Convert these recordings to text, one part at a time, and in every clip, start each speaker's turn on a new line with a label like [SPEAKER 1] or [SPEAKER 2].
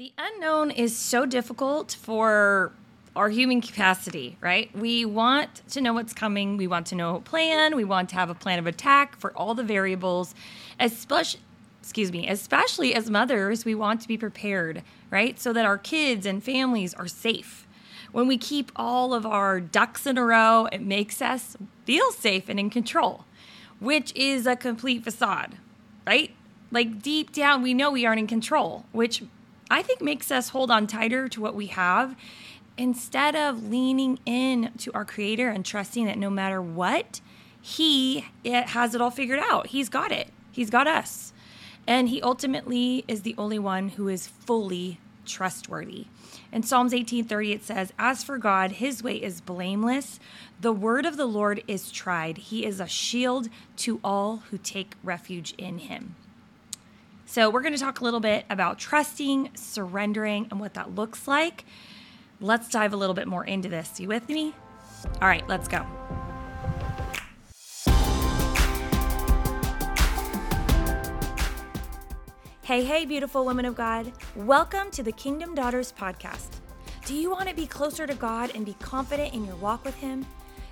[SPEAKER 1] The unknown is so difficult for our human capacity, right? We want to know what's coming. We want to know a plan. We want to have a plan of attack for all the variables, especially excuse me, especially as mothers, we want to be prepared, right? So that our kids and families are safe. When we keep all of our ducks in a row, it makes us feel safe and in control, which is a complete facade, right? Like deep down, we know we aren't in control, which I think makes us hold on tighter to what we have instead of leaning in to our creator and trusting that no matter what, he it has it all figured out. He's got it. He's got us. And he ultimately is the only one who is fully trustworthy. In Psalms 18:30 it says, "As for God, his way is blameless. The word of the Lord is tried. He is a shield to all who take refuge in him." So, we're going to talk a little bit about trusting, surrendering, and what that looks like. Let's dive a little bit more into this. You with me? All right, let's go. Hey, hey, beautiful women of God. Welcome to the Kingdom Daughters podcast. Do you want to be closer to God and be confident in your walk with Him?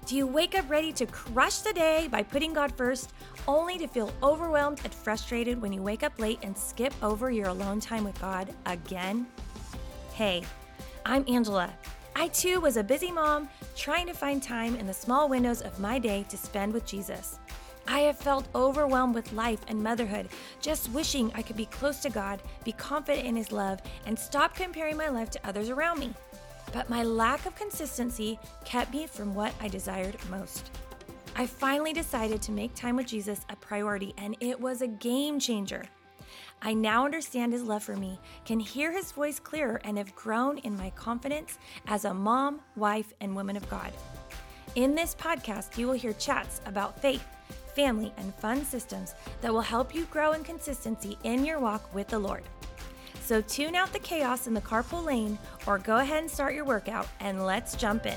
[SPEAKER 1] Do you wake up ready to crush the day by putting God first, only to feel overwhelmed and frustrated when you wake up late and skip over your alone time with God again? Hey, I'm Angela. I too was a busy mom trying to find time in the small windows of my day to spend with Jesus. I have felt overwhelmed with life and motherhood, just wishing I could be close to God, be confident in His love, and stop comparing my life to others around me but my lack of consistency kept me from what I desired most. I finally decided to make time with Jesus a priority, and it was a game changer. I now understand his love for me, can hear his voice clearer, and have grown in my confidence as a mom, wife, and woman of God. In this podcast, you will hear chats about faith, family, and fun systems that will help you grow in consistency in your walk with the Lord. So tune out the chaos in the carpool lane or go ahead and start your workout and let's jump in.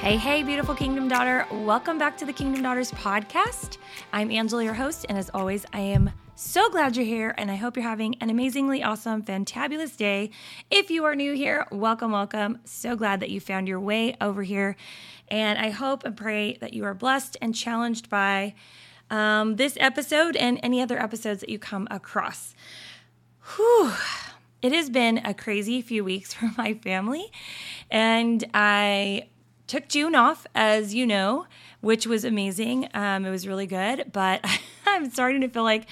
[SPEAKER 1] Hey, hey, beautiful Kingdom Daughter. Welcome back to the Kingdom Daughters podcast. I'm Angela, your host, and as always, I am so glad you're here, and I hope you're having an amazingly awesome, fantabulous day. If you are new here, welcome, welcome. So glad that you found your way over here. And I hope and pray that you are blessed and challenged by um, this episode and any other episodes that you come across. Whew. It has been a crazy few weeks for my family, and I took June off, as you know, which was amazing. Um, it was really good, but I'm starting to feel like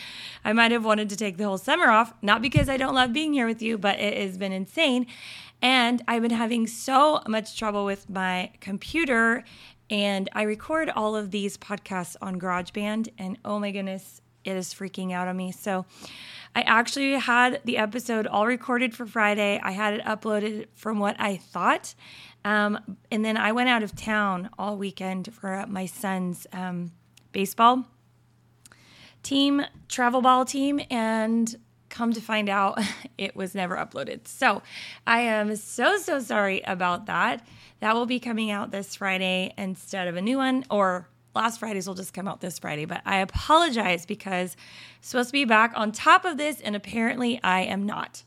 [SPEAKER 1] I might have wanted to take the whole summer off, not because I don't love being here with you, but it has been insane. And I've been having so much trouble with my computer. And I record all of these podcasts on GarageBand. And oh my goodness, it is freaking out on me. So I actually had the episode all recorded for Friday. I had it uploaded from what I thought. Um, and then I went out of town all weekend for my son's um, baseball team, travel ball team. And come to find out it was never uploaded. So I am so, so sorry about that. That will be coming out this Friday instead of a new one, or last Fridays will just come out this Friday. But I apologize because I'm supposed to be back on top of this, and apparently I am not.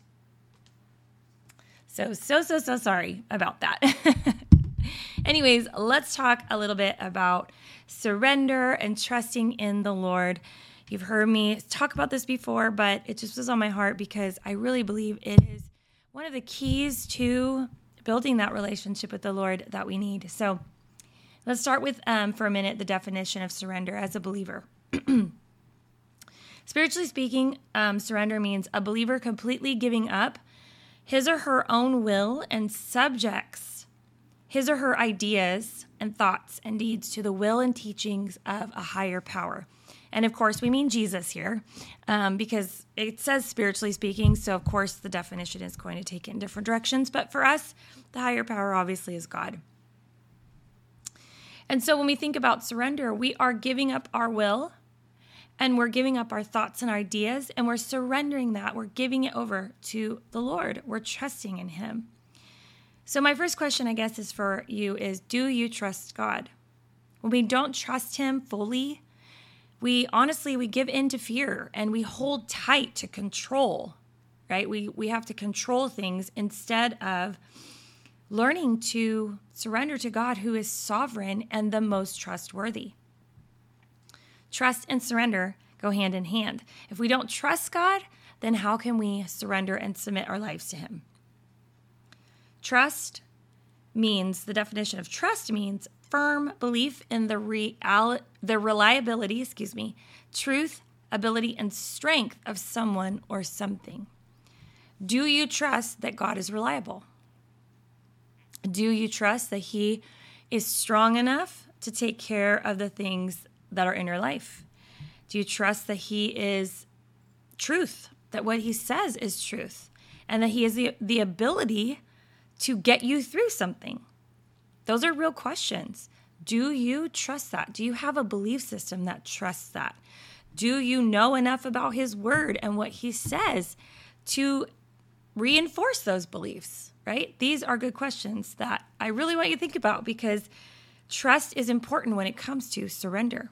[SPEAKER 1] So, so, so, so sorry about that. Anyways, let's talk a little bit about surrender and trusting in the Lord. You've heard me talk about this before, but it just was on my heart because I really believe it is one of the keys to building that relationship with the Lord that we need. So let's start with, um, for a minute, the definition of surrender as a believer. Spiritually speaking, um, surrender means a believer completely giving up his or her own will and subjects his or her ideas and thoughts and deeds to the will and teachings of a higher power. And of course, we mean Jesus here um, because it says spiritually speaking. So, of course, the definition is going to take in different directions. But for us, the higher power obviously is God. And so, when we think about surrender, we are giving up our will and we're giving up our thoughts and ideas and we're surrendering that. We're giving it over to the Lord. We're trusting in Him. So, my first question, I guess, is for you is Do you trust God? When we don't trust Him fully, we honestly we give in to fear and we hold tight to control, right? We we have to control things instead of learning to surrender to God who is sovereign and the most trustworthy. Trust and surrender go hand in hand. If we don't trust God, then how can we surrender and submit our lives to Him? Trust means the definition of trust means firm belief in the real the reliability, excuse me, truth, ability and strength of someone or something. Do you trust that God is reliable? Do you trust that he is strong enough to take care of the things that are in your life? Do you trust that he is truth, that what he says is truth, and that he has the, the ability to get you through something? Those are real questions. Do you trust that? Do you have a belief system that trusts that? Do you know enough about his word and what he says to reinforce those beliefs, right? These are good questions that I really want you to think about because trust is important when it comes to surrender.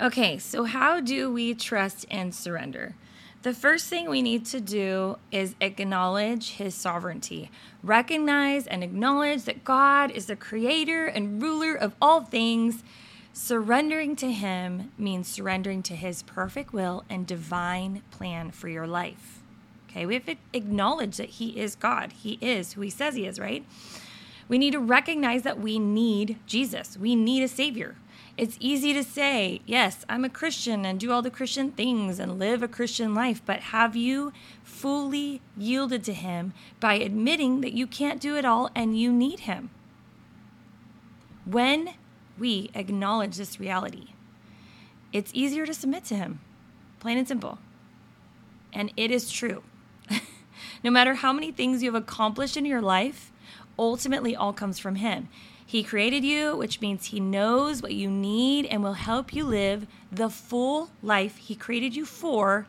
[SPEAKER 1] Okay, so how do we trust and surrender? The first thing we need to do is acknowledge his sovereignty. Recognize and acknowledge that God is the creator and ruler of all things. Surrendering to him means surrendering to his perfect will and divine plan for your life. Okay, we have to acknowledge that he is God. He is who he says he is, right? We need to recognize that we need Jesus. We need a savior. It's easy to say, yes, I'm a Christian and do all the Christian things and live a Christian life, but have you fully yielded to Him by admitting that you can't do it all and you need Him? When we acknowledge this reality, it's easier to submit to Him, plain and simple. And it is true. no matter how many things you have accomplished in your life, ultimately all comes from Him. He created you, which means He knows what you need and will help you live the full life He created you for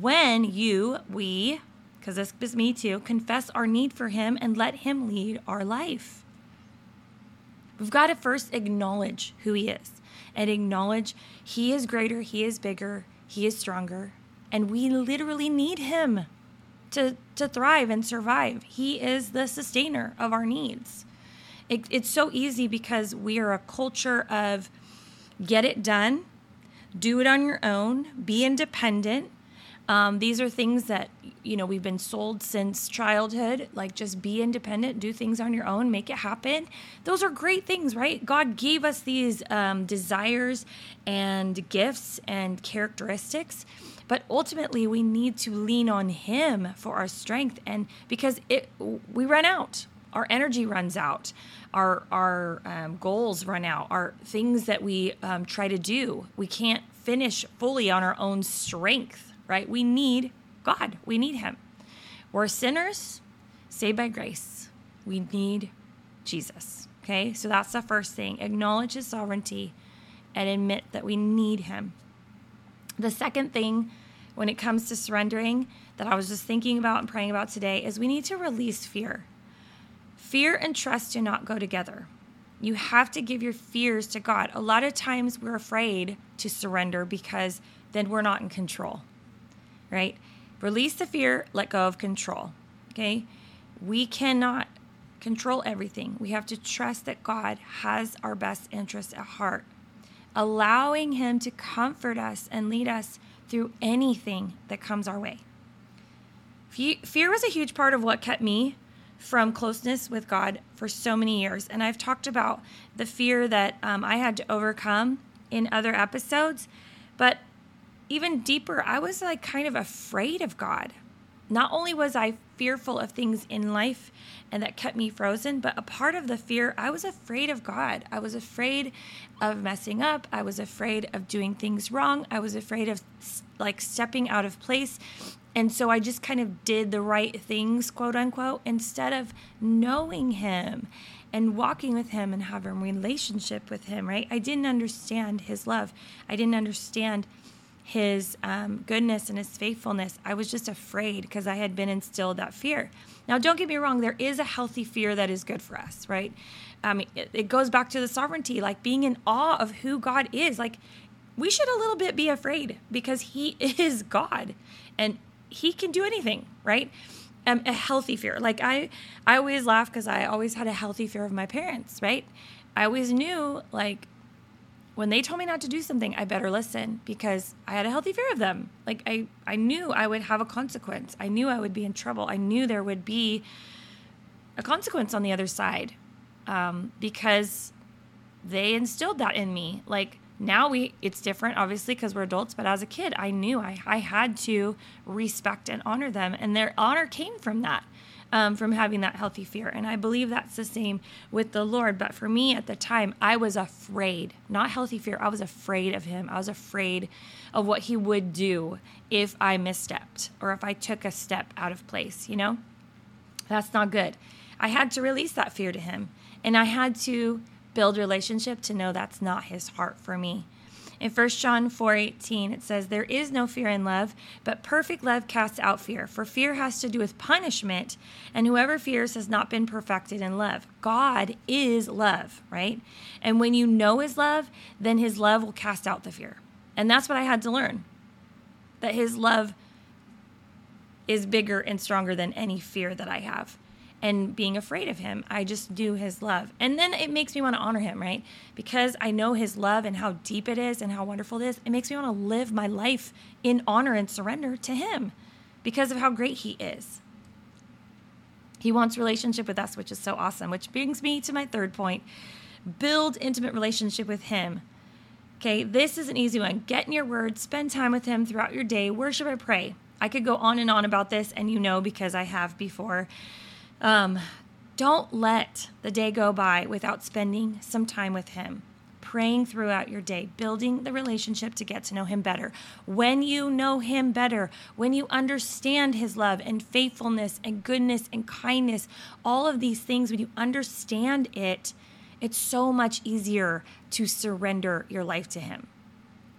[SPEAKER 1] when you, we, because this is me too, confess our need for Him and let Him lead our life. We've got to first acknowledge who He is and acknowledge He is greater, He is bigger, He is stronger, and we literally need Him to, to thrive and survive. He is the sustainer of our needs. It, it's so easy because we are a culture of get it done, do it on your own, be independent. Um, these are things that you know we've been sold since childhood like just be independent do things on your own make it happen. Those are great things right? God gave us these um, desires and gifts and characteristics but ultimately we need to lean on him for our strength. And because it we run out our energy runs out. Our our um, goals run out. Our things that we um, try to do we can't finish fully on our own strength right? We need god. We need him. We're sinners saved by grace. We need jesus okay? So that's the first thing. Acknowledge his sovereignty and admit that we need him. The second thing when it comes to surrendering that i was just thinking about and praying about today is we need to release fear Fear and trust do not go together. You have to give your fears to God. A lot of times we're afraid to surrender because then we're not in control, right? Release the fear, let go of control, okay? We cannot control everything. We have to trust that God has our best interests at heart, allowing Him to comfort us and lead us through anything that comes our way. Fear was a huge part of what kept me from closeness with God for so many years. And I've talked about the fear that um, I had to overcome in other episodes. But even deeper, I was like kind of afraid of God. Not only was I fearful of things in life and that kept me frozen, but a part of the fear, I was afraid of God. I was afraid of messing up. I was afraid of doing things wrong. I was afraid of like stepping out of place and so I just kind of did the right things, quote unquote, instead of knowing him and walking with him and having a relationship with him, right? I didn't understand his love. I didn't understand his um, goodness and his faithfulness. I was just afraid because I had been instilled that fear. Now, don't get me wrong, there is a healthy fear that is good for us, right? I mean, it, it goes back to the sovereignty, like being in awe of who God is. Like, we should a little bit be afraid because He is God and He can do anything, right? Um, a healthy fear. Like I, I always laugh because I always had a healthy fear of my parents, right? I always knew like when they told me not to do something, I better listen because I had a healthy fear of them. Like I, I knew I would have a consequence. I knew I would be in trouble. I knew there would be a consequence on the other side um, because they instilled that in me. Like now we, it's different, obviously, because we're adults. But as a kid, I knew I, I had to respect and honor them, and their honor came from that um, from having that healthy fear. And I believe that's the same with the Lord. But for me at the time, I was afraid, not healthy fear. I was afraid of Him. I was afraid of what He would do if I misstepped or if I took a step out of place, you know? That's not good. I had to release that fear to Him. And I had to build relationship to know that's not His heart for me. In 1 John 4:18 it says there is no fear in love, but perfect love casts out fear, for fear has to do with punishment, and whoever fears has not been perfected in love. God is love, right? And when you know his love, then his love will cast out the fear. And that's what I had to learn. That his love is bigger and stronger than any fear that I have and being afraid of him. I just do his love. And then it makes me want to honor him, right? Because I know his love and how deep it is and how wonderful it is. It makes me want to live my life in honor and surrender to him because of how great he is. He wants relationship with us, which is so awesome, which brings me to my third point. Build intimate relationship with him. Okay, this is an easy one. Get in your word, spend time with him throughout your day, worship and pray. I could go on and on about this, and you know because I have before. Um, don't let the day go by without spending some time with Him, praying throughout your day, building the relationship to get to know Him better. When you know Him better, when you understand His love and faithfulness and goodness and kindness, all of these things, when you understand it, it's so much easier to surrender your life to Him.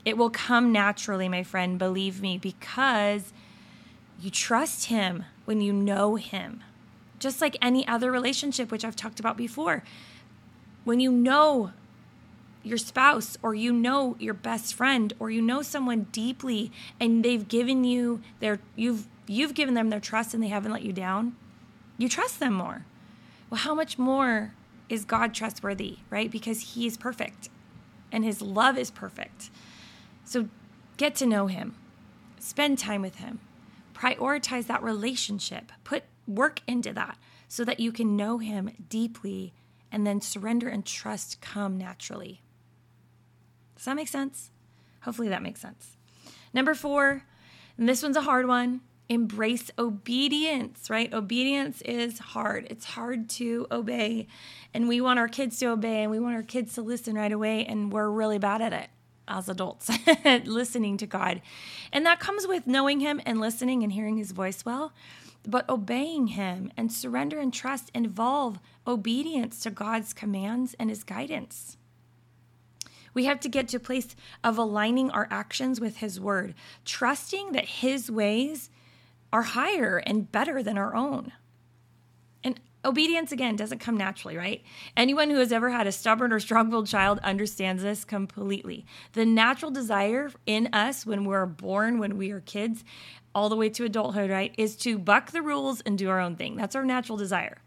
[SPEAKER 1] It will come naturally, my friend, believe me, because you trust Him when you know Him just like any other relationship, which I've talked about before. When you know your spouse or you know your best friend or you know someone deeply and they've given you their you've you've given them their trust and they haven't let you down, you trust them more. Well, how much more is God trustworthy, right? Because he is perfect and his love is perfect. So get to know him. Spend time with him. Prioritize that relationship. Put work into that so that you can know Him deeply and then surrender and trust come naturally. Does that make sense? Hopefully that makes sense. Number four, and this one's a hard one embrace obedience, right? Obedience is hard. It's hard to obey. And we want our kids to obey and we want our kids to listen right away. And we're really bad at it as adults, listening to God. And that comes with knowing Him and listening and hearing His voice well but obeying Him and surrender and trust involve obedience to God's commands and His guidance. We have to get to a place of aligning our actions with His word, trusting that His ways are higher and better than our own. And obedience, again, doesn't come naturally, right? Anyone who has ever had a stubborn or strong willed child understands this completely. The natural desire in us when we're born, when we are kids, all the way to adulthood, right, is to buck the rules and do our own thing. That's our natural desire.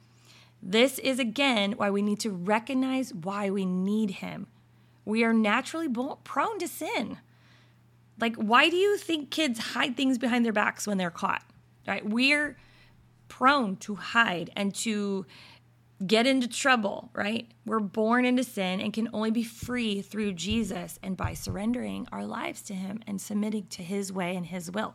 [SPEAKER 1] This is again why we need to recognize why we need Him. We are naturally prone to sin. Like, why do you think kids hide things behind their backs when they're caught? Right? We're prone to hide and to get into trouble, right? We're born into sin and can only be free through Jesus and by surrendering our lives to Him and submitting to His way and His will.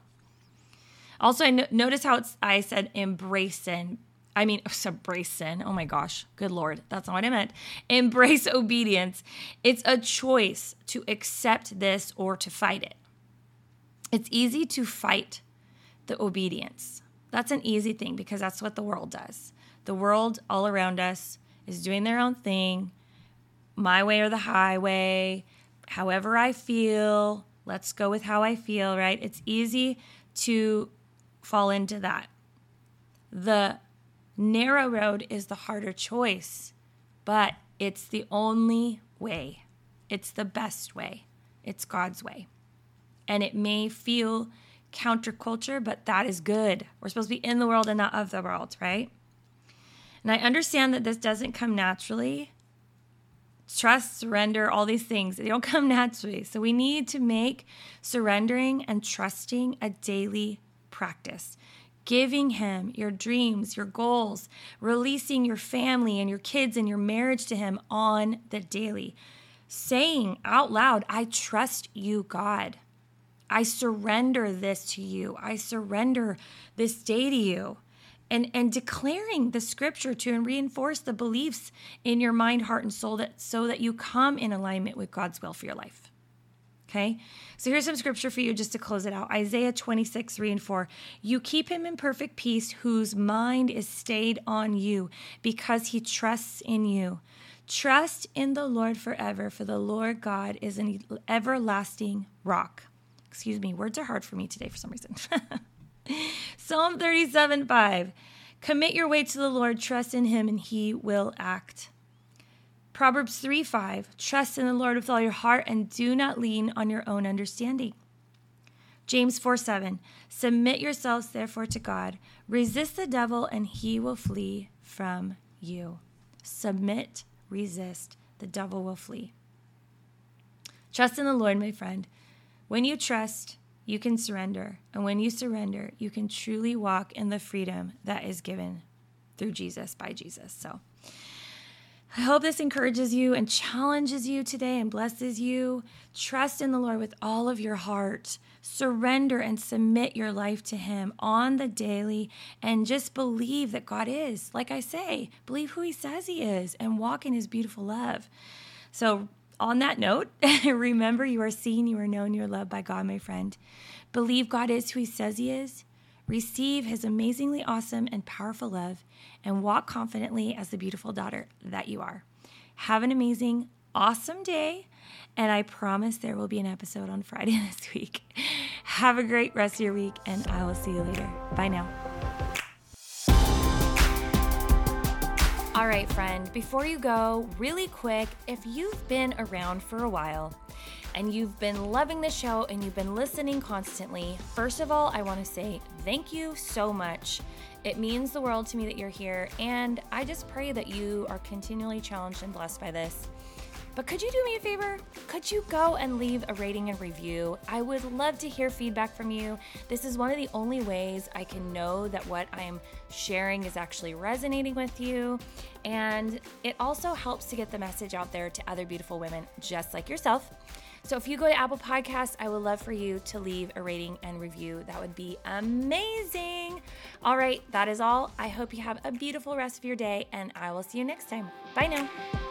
[SPEAKER 1] Also, I no- notice how I said embrace sin. I mean, embrace sin. Oh my gosh, good Lord. That's not what I meant. Embrace obedience. It's a choice to accept this or to fight it. It's easy to fight the obedience. That's an easy thing because that's what the world does. The world all around us is doing their own thing, my way or the highway, however I feel. Let's go with how I feel, right? It's easy to fall into that. The narrow road is the harder choice, but It's the only way. It's the best way. It's God's way. And it may feel counterculture, but that is good. We're supposed to be in the world and not of the world, right? And I understand that this doesn't come naturally. Trust, surrender, all these things, they don't come naturally. So we need to make surrendering and trusting a daily practice. Giving Him your dreams, your goals, releasing your family and your kids and your marriage to Him on the daily. Saying out loud, I trust you, God. I surrender this to you. I surrender this day to you. And, and declaring the scripture to and reinforce the beliefs in your mind, heart, and soul that so that you come in alignment with God's will for your life. Okay, so here's some scripture for you just to close it out Isaiah 26, 3 and 4. You keep him in perfect peace whose mind is stayed on you because he trusts in you. Trust in the Lord forever, for the Lord God is an everlasting rock. Excuse me, words are hard for me today for some reason. Psalm 37 5. Commit your way to the Lord, trust in him, and he will act. Proverbs 3 5. Trust in the Lord with all your heart and do not lean on your own understanding. James 4 7. Submit yourselves therefore to God. Resist the devil, and he will flee from you. Submit, resist, the devil will flee. Trust in the Lord, my friend. When you trust, you can surrender. And when you surrender, you can truly walk in the freedom that is given through Jesus, by Jesus. So I hope this encourages you and challenges you today and blesses you. Trust in the Lord with all of your heart. Surrender and submit your life to Him on the daily and just believe that God is. Like I say, believe who He says He is and walk in His beautiful love. So on that note, remember you are seen, you are known, you are loved by God, my friend. Believe God is who He says He is. Receive His amazingly awesome and powerful love and walk confidently as the beautiful daughter that you are. Have an amazing, awesome day. And I promise there will be an episode on Friday this week. Have a great rest of your week, and I will see you later. Bye now. Right, friend, before you go, really quick, if you've been around for a while and you've been loving the show and you've been listening constantly, first of all, I want to say thank you so much. It means the world to me that you're here, and I just pray that you are continually challenged and blessed by this. But could you do me a favor? Could you go and leave a rating and review? I would love to hear feedback from you. This is one of the only ways I can know that what I'm sharing is actually resonating with you. And it also helps to get the message out there to other beautiful women just like yourself. So if you go to Apple Podcasts, I would love for you to leave a rating and review. That would be amazing. All right, that is all. I hope you have a beautiful rest of your day, and I will see you next time. Bye now.